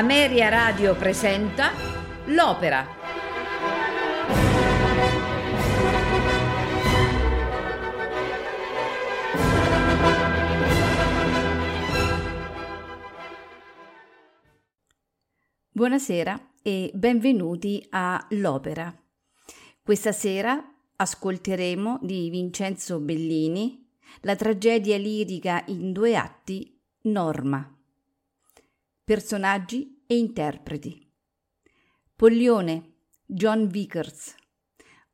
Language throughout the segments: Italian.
Ameria Radio presenta L'Opera. Buonasera e benvenuti a L'Opera. Questa sera ascolteremo di Vincenzo Bellini la tragedia lirica in due atti Norma. Personaggi e interpreti. Poglione, John Vickers.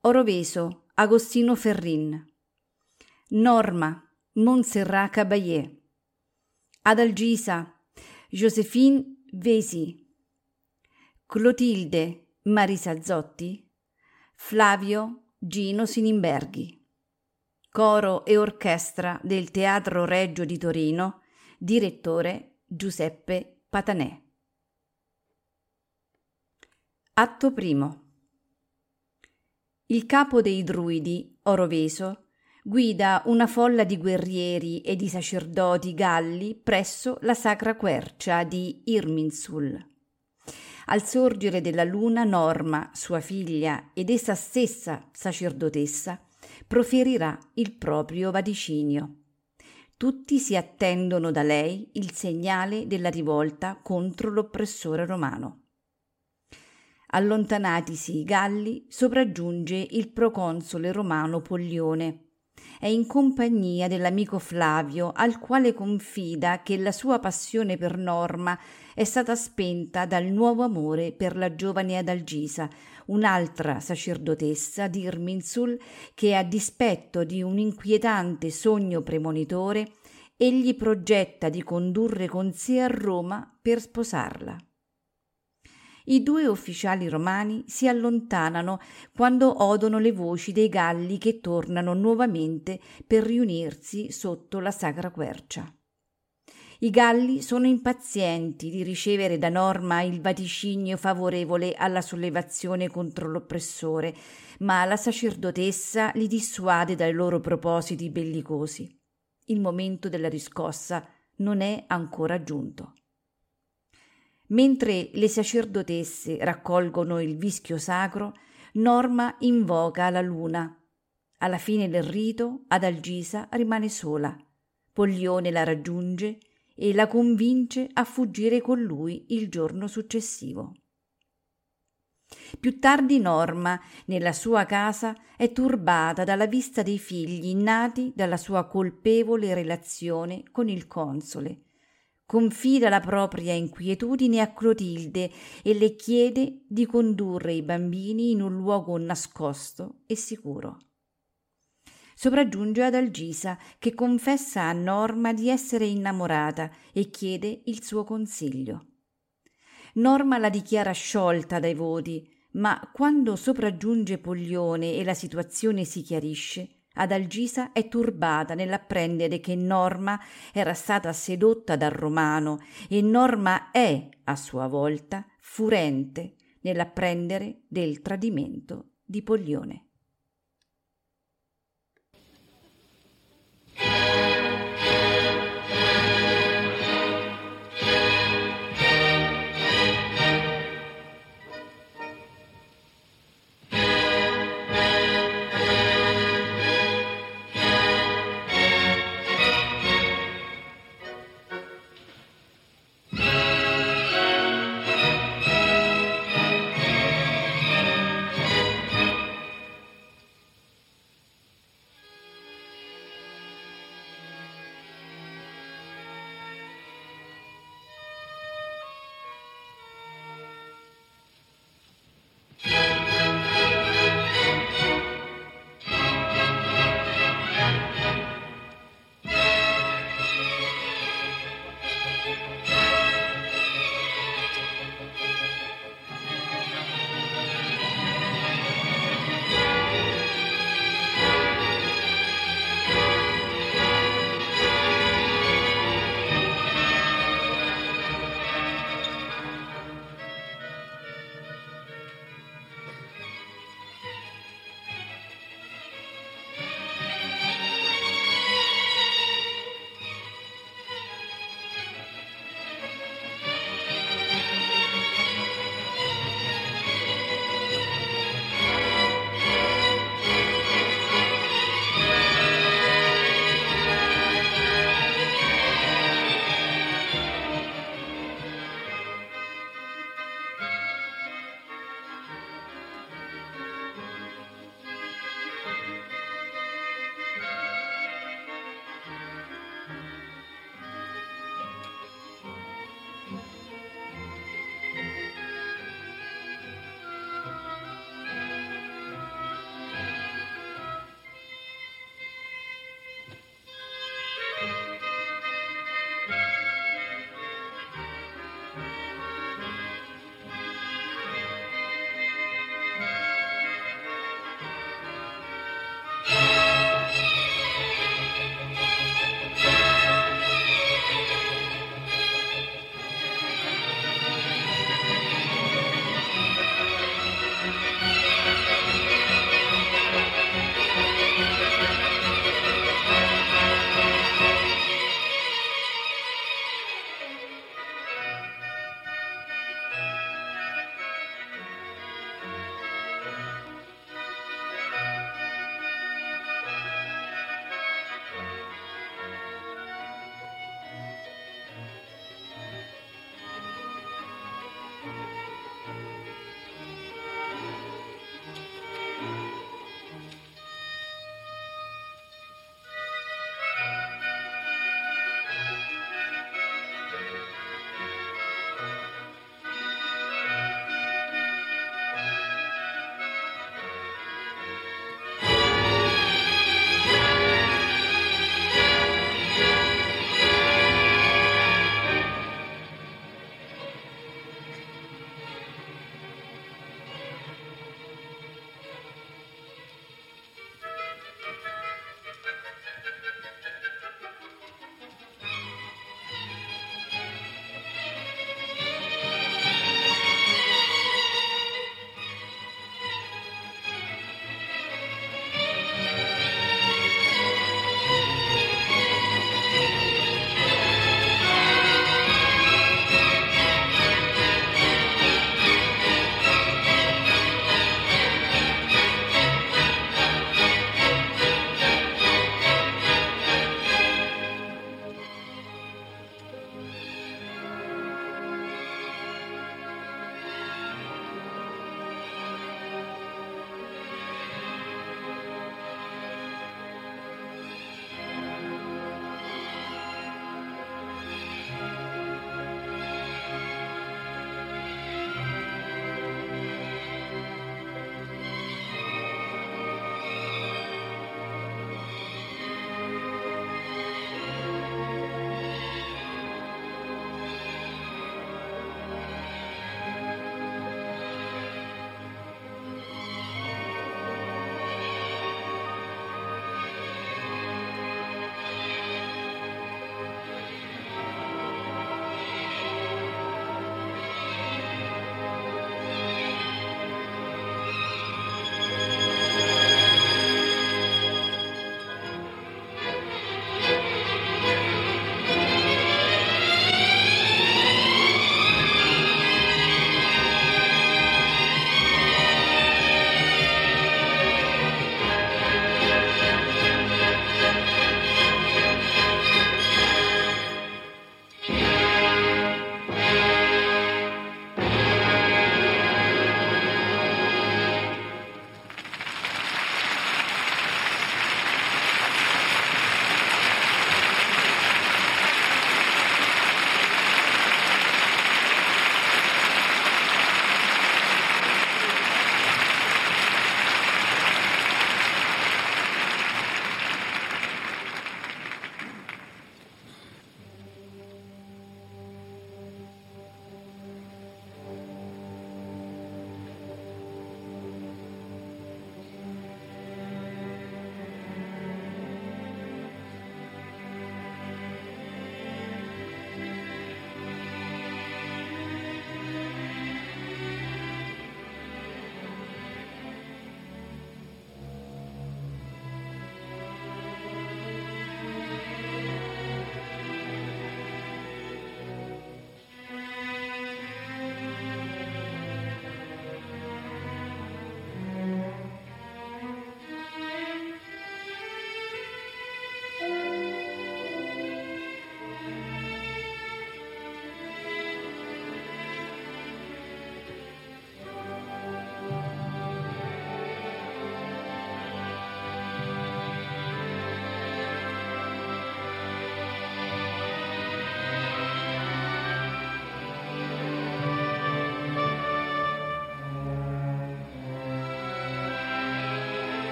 Oroveso, Agostino Ferrin. Norma, Montserrat Caballé. Adalgisa, Josephine Vesi. Clotilde, Marisa Zotti. Flavio, Gino Sinimberghi. Coro e orchestra del Teatro Reggio di Torino. Direttore Giuseppe Patanè. Atto primo. Il capo dei druidi, Oroveso, guida una folla di guerrieri e di sacerdoti galli presso la sacra quercia di Irminsul. Al sorgere della luna, Norma, sua figlia ed essa stessa sacerdotessa, proferirà il proprio vaticinio. Tutti si attendono da lei il segnale della rivolta contro l'oppressore romano. Allontanatisi i Galli, sopraggiunge il proconsole romano Poglione. È in compagnia dell'amico Flavio, al quale confida che la sua passione per Norma è stata spenta dal nuovo amore per la giovane Adalgisa, un'altra sacerdotessa di Irminsul che a dispetto di un inquietante sogno premonitore egli progetta di condurre con sé a Roma per sposarla. I due ufficiali romani si allontanano quando odono le voci dei galli che tornano nuovamente per riunirsi sotto la sacra quercia. I galli sono impazienti di ricevere da Norma il vaticinio favorevole alla sollevazione contro l'oppressore, ma la sacerdotessa li dissuade dai loro propositi bellicosi. Il momento della riscossa non è ancora giunto. Mentre le sacerdotesse raccolgono il vischio sacro, Norma invoca la luna. Alla fine del rito, Adalgisa rimane sola. Poglione la raggiunge e la convince a fuggire con lui il giorno successivo. Più tardi Norma, nella sua casa, è turbata dalla vista dei figli nati dalla sua colpevole relazione con il console. Confida la propria inquietudine a Clotilde e le chiede di condurre i bambini in un luogo nascosto e sicuro. Sopraggiunge ad Algisa che confessa a Norma di essere innamorata e chiede il suo consiglio. Norma la dichiara sciolta dai voti, ma quando sopraggiunge Poglione e la situazione si chiarisce, Adalgisa è turbata nell'apprendere che Norma era stata sedotta dal romano e Norma è, a sua volta, furente nell'apprendere del tradimento di Poglione.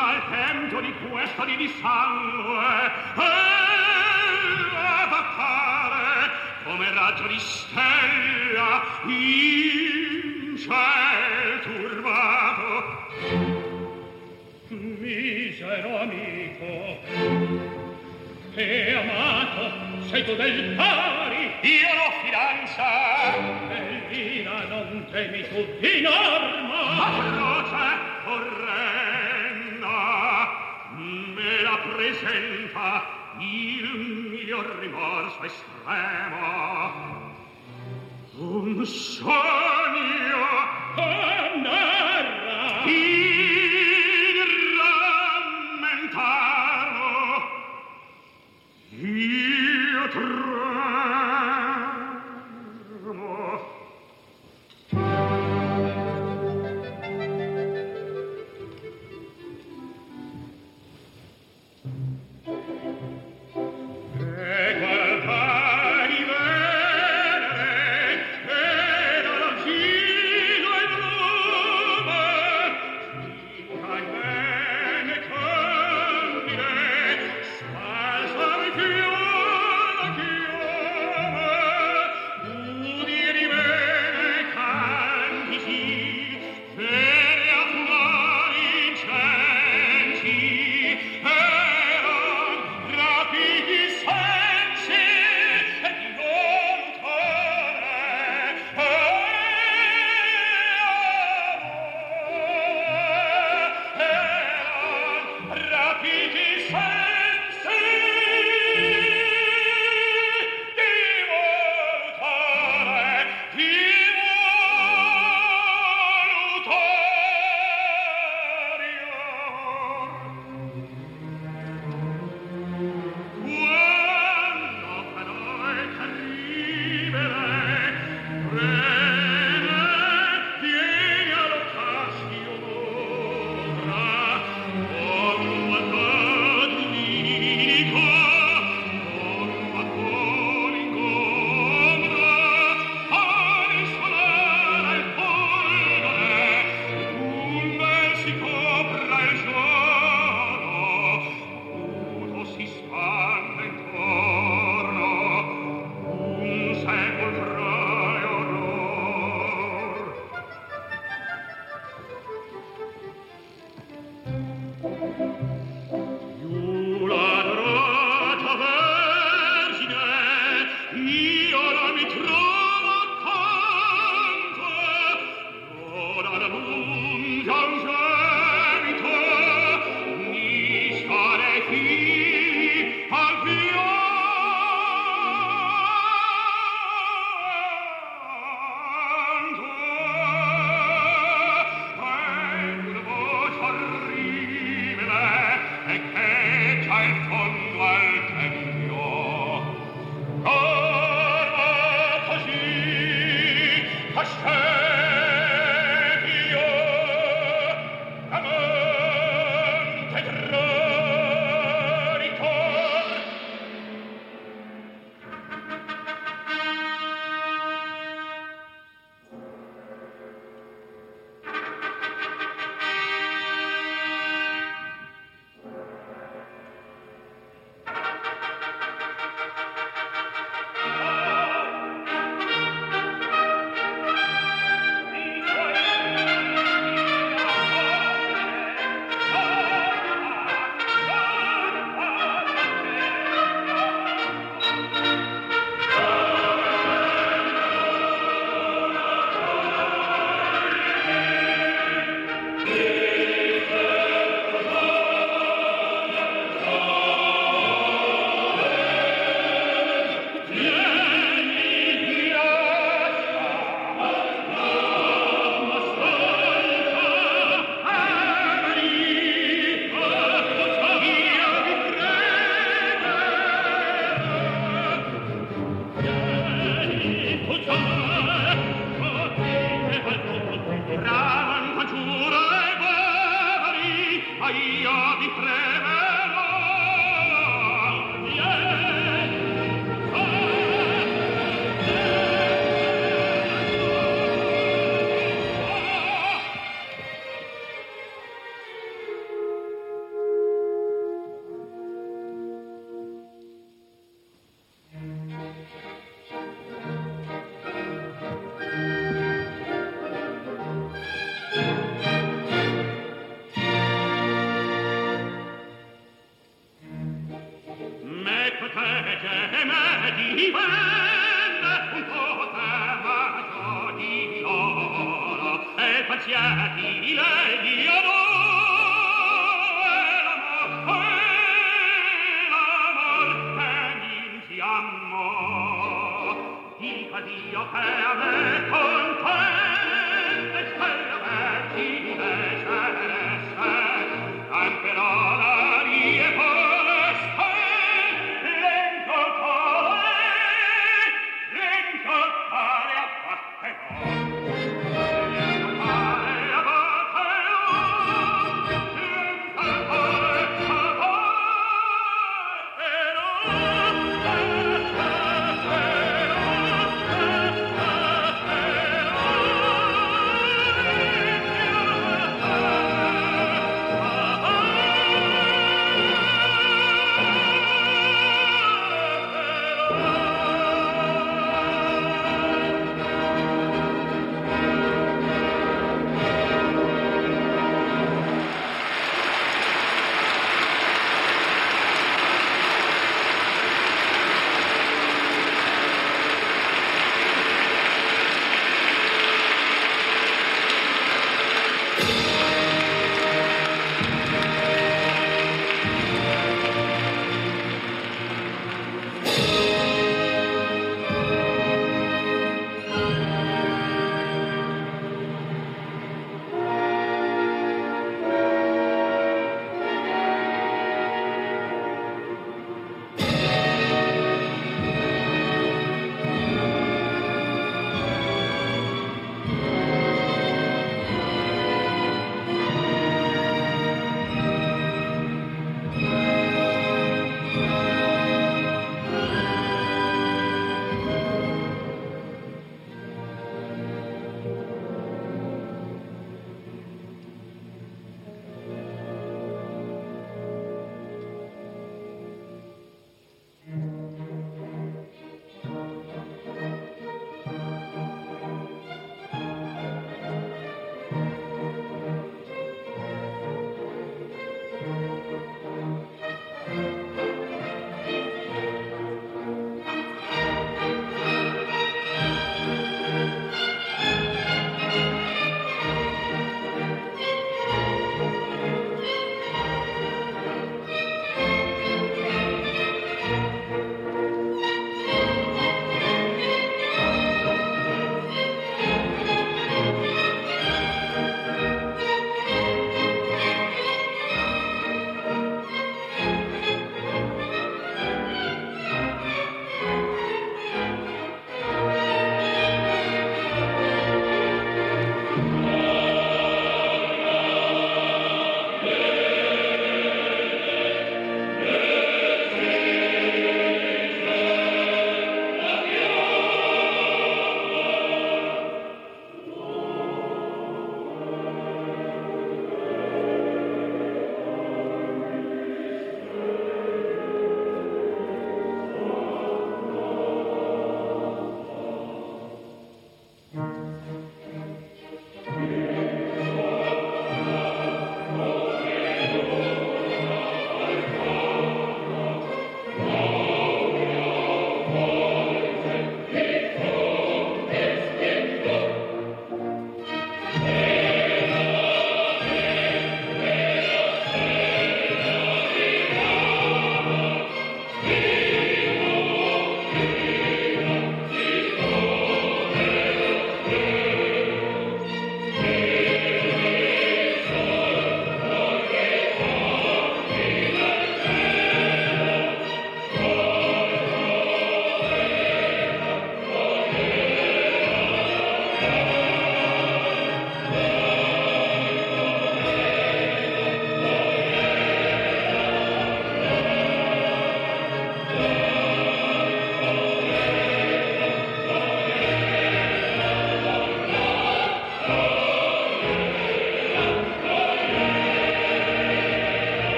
al tempio di questo di sangue eh, e vacare come raggio di stella in ciel turbato. Misero amico e amato sei tu del pari io lo fidanza Elvira non temi tu di norma. Ma presenta il mio rimorso estremo. Un sogno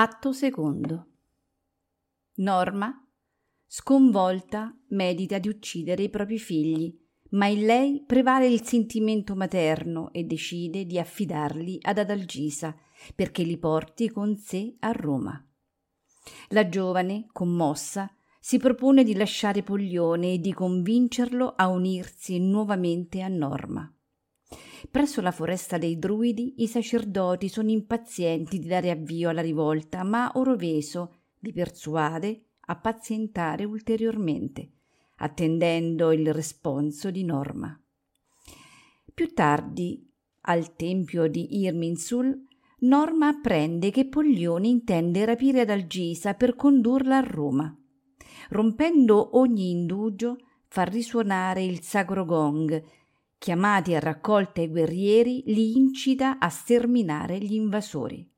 Atto secondo. Norma, sconvolta, medita di uccidere i propri figli, ma in lei prevale il sentimento materno e decide di affidarli ad Adalgisa perché li porti con sé a Roma. La giovane, commossa, si propone di lasciare Poglione e di convincerlo a unirsi nuovamente a Norma. Presso la foresta dei druidi i sacerdoti sono impazienti di dare avvio alla rivolta, ma Oroveso li persuade a pazientare ulteriormente, attendendo il responso di Norma. Più tardi, al tempio di Irminsul, Norma apprende che Poglione intende rapire Adalgisa per condurla a Roma. Rompendo ogni indugio, fa risuonare il sacro gong chiamati a raccolta i guerrieri, li incita a sterminare gli invasori.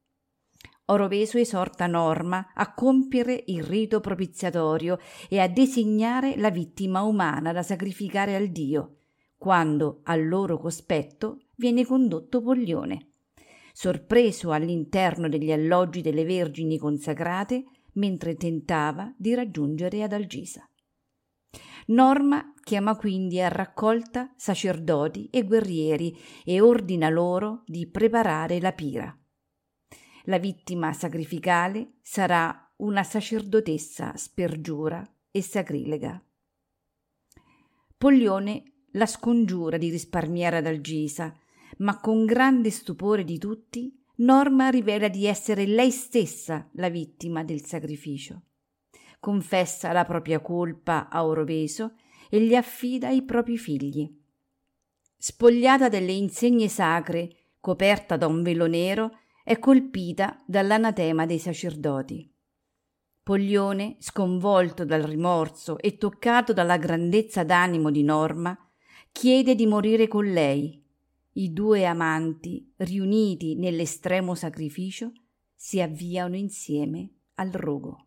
Oroveso esorta Norma a compiere il rito propiziatorio e a designare la vittima umana da sacrificare al dio, quando al loro cospetto viene condotto Poglione. Sorpreso all'interno degli alloggi delle vergini consacrate, mentre tentava di raggiungere Adalgisa. Norma chiama quindi a raccolta sacerdoti e guerrieri e ordina loro di preparare la pira. La vittima sacrificale sarà una sacerdotessa spergiura e sacrilega. Poglione la scongiura di risparmiare ad Algisa, ma con grande stupore di tutti Norma rivela di essere lei stessa la vittima del sacrificio confessa la propria colpa a Oroveso e gli affida i propri figli. Spogliata delle insegne sacre, coperta da un velo nero, è colpita dall'anatema dei sacerdoti. Poglione, sconvolto dal rimorso e toccato dalla grandezza d'animo di Norma, chiede di morire con lei. I due amanti, riuniti nell'estremo sacrificio, si avviano insieme al rogo.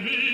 me